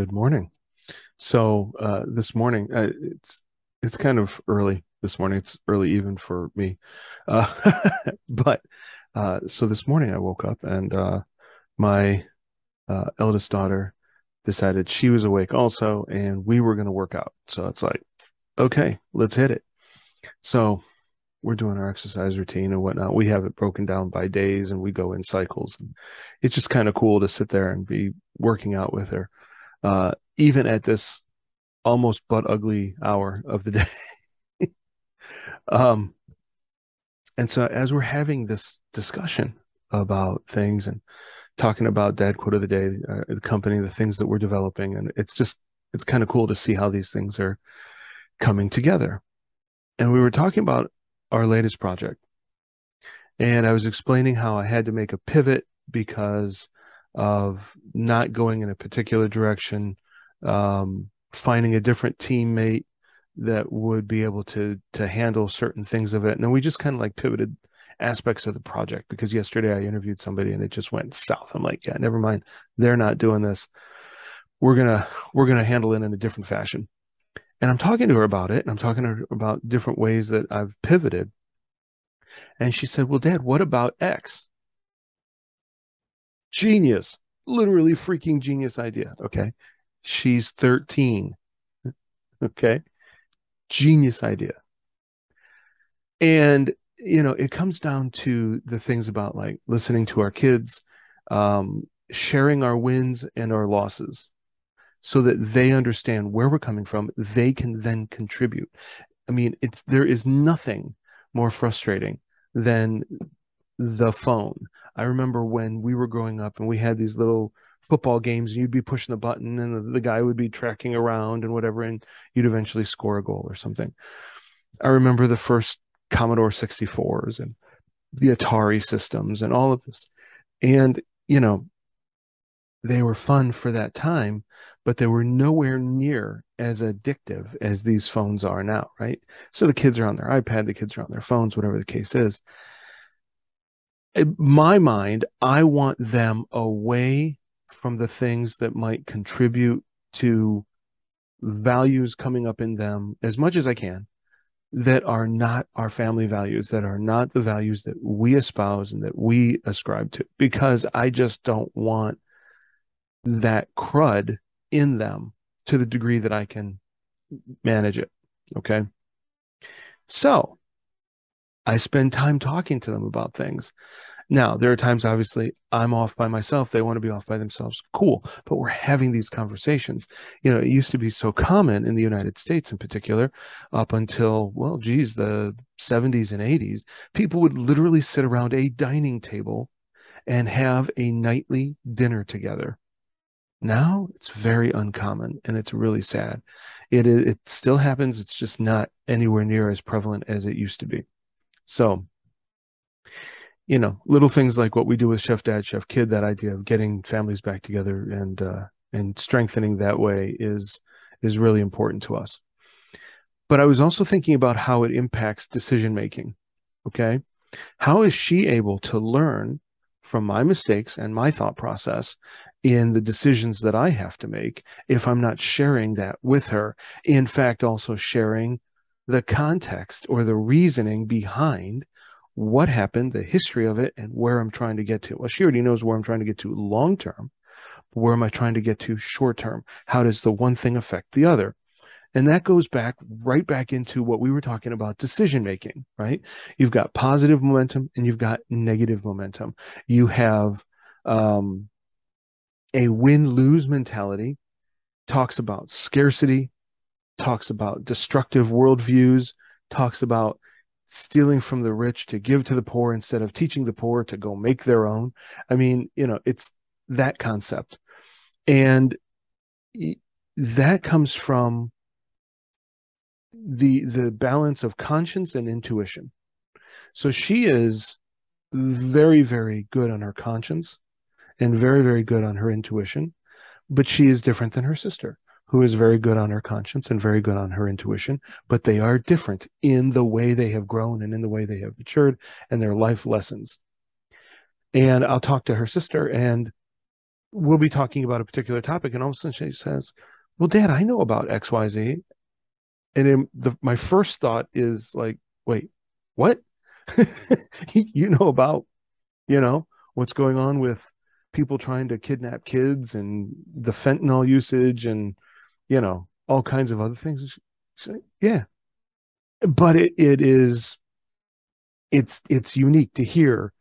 Good morning. So uh, this morning, uh, it's it's kind of early this morning. It's early even for me, uh, but uh, so this morning I woke up and uh, my uh, eldest daughter decided she was awake also, and we were going to work out. So it's like, okay, let's hit it. So we're doing our exercise routine and whatnot. We have it broken down by days, and we go in cycles. And it's just kind of cool to sit there and be working out with her uh, even at this almost butt ugly hour of the day. um, and so as we're having this discussion about things and talking about dad quote of the day, uh, the company, the things that we're developing, and it's just it's kind of cool to see how these things are coming together. And we were talking about our latest project. And I was explaining how I had to make a pivot because of not going in a particular direction, um, finding a different teammate that would be able to to handle certain things of it. And then we just kind of like pivoted aspects of the project because yesterday I interviewed somebody and it just went south. I'm like, yeah, never mind. They're not doing this. We're gonna we're gonna handle it in a different fashion. And I'm talking to her about it, and I'm talking to her about different ways that I've pivoted. And she said, Well, Dad, what about X? Genius. Literally freaking genius idea. Okay. She's 13. Okay. Genius idea. And, you know, it comes down to the things about like listening to our kids, um, sharing our wins and our losses so that they understand where we're coming from. They can then contribute. I mean, it's there is nothing more frustrating than the phone. I remember when we were growing up and we had these little football games and you'd be pushing the button and the guy would be tracking around and whatever and you'd eventually score a goal or something. I remember the first Commodore 64s and the Atari systems and all of this. And, you know, they were fun for that time, but they were nowhere near as addictive as these phones are now, right? So the kids are on their iPad, the kids are on their phones, whatever the case is in my mind, I want them away from the things that might contribute to values coming up in them as much as I can that are not our family values, that are not the values that we espouse and that we ascribe to, because I just don't want that crud in them to the degree that I can manage it. Okay. So I spend time talking to them about things. Now, there are times, obviously, I'm off by myself. They want to be off by themselves. Cool. But we're having these conversations. You know, it used to be so common in the United States in particular, up until, well, geez, the 70s and 80s. People would literally sit around a dining table and have a nightly dinner together. Now it's very uncommon and it's really sad. It, it still happens. It's just not anywhere near as prevalent as it used to be. So, you know, little things like what we do with Chef Dad, Chef Kid, that idea of getting families back together and uh, and strengthening that way is is really important to us. But I was also thinking about how it impacts decision making. Okay, how is she able to learn from my mistakes and my thought process in the decisions that I have to make if I'm not sharing that with her? In fact, also sharing the context or the reasoning behind what happened, the history of it, and where I'm trying to get to. Well, she already knows where I'm trying to get to long term. Where am I trying to get to short term? How does the one thing affect the other? And that goes back right back into what we were talking about decision making, right? You've got positive momentum and you've got negative momentum. You have um, a win lose mentality, talks about scarcity, talks about destructive worldviews, talks about stealing from the rich to give to the poor instead of teaching the poor to go make their own. I mean, you know, it's that concept. And that comes from the the balance of conscience and intuition. So she is very very good on her conscience and very very good on her intuition, but she is different than her sister who is very good on her conscience and very good on her intuition, but they are different in the way they have grown and in the way they have matured and their life lessons. And I'll talk to her sister, and we'll be talking about a particular topic, and all of a sudden she says, "Well, Dad, I know about X, Y, Z," and the, my first thought is like, "Wait, what? you know about, you know, what's going on with people trying to kidnap kids and the fentanyl usage and, you know, all kinds of other things?" She's like, "Yeah," but it it is, it's it's unique to hear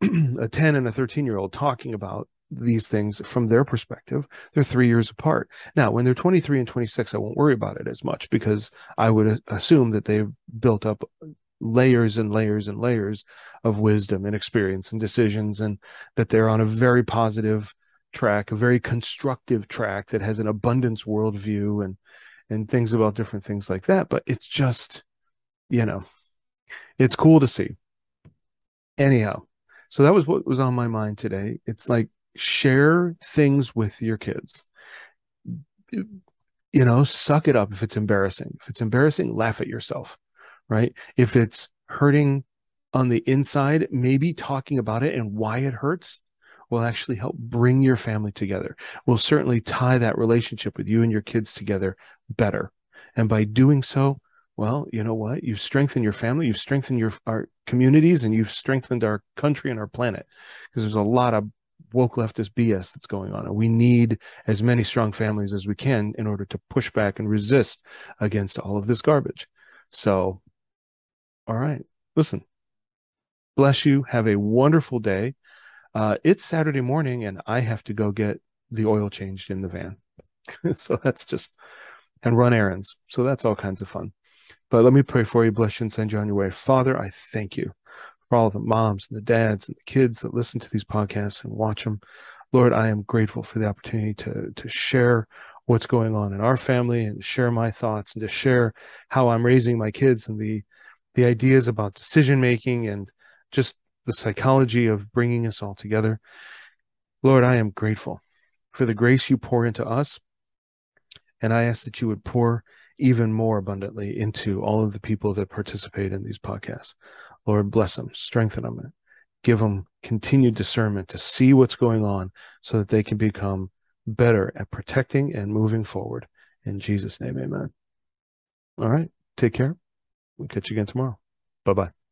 a 10 and a 13 year old talking about these things from their perspective. They're three years apart. Now, when they're 23 and 26, I won't worry about it as much because I would assume that they've built up layers and layers and layers of wisdom and experience and decisions, and that they're on a very positive track, a very constructive track that has an abundance worldview and and things about different things like that. But it's just, you know, it's cool to see. Anyhow, so that was what was on my mind today. It's like share things with your kids. You know, suck it up if it's embarrassing. If it's embarrassing, laugh at yourself, right? If it's hurting on the inside, maybe talking about it and why it hurts will actually help bring your family together. Will certainly tie that relationship with you and your kids together better. And by doing so, well, you know what? You've strengthened your family, you've strengthened your our communities, and you've strengthened our country and our planet. Because there's a lot of woke leftist BS that's going on. And we need as many strong families as we can in order to push back and resist against all of this garbage. So, all right, listen, bless you. Have a wonderful day. Uh, it's Saturday morning, and I have to go get the oil changed in the van. so that's just, and run errands. So that's all kinds of fun. But let me pray for you, bless you, and send you on your way. Father, I thank you for all the moms and the dads and the kids that listen to these podcasts and watch them. Lord, I am grateful for the opportunity to to share what's going on in our family and share my thoughts and to share how I'm raising my kids and the the ideas about decision making and just the psychology of bringing us all together. Lord, I am grateful for the grace you pour into us. And I ask that you would pour even more abundantly into all of the people that participate in these podcasts. Lord, bless them, strengthen them, give them continued discernment to see what's going on so that they can become better at protecting and moving forward. In Jesus' name, amen. All right. Take care. We'll catch you again tomorrow. Bye bye.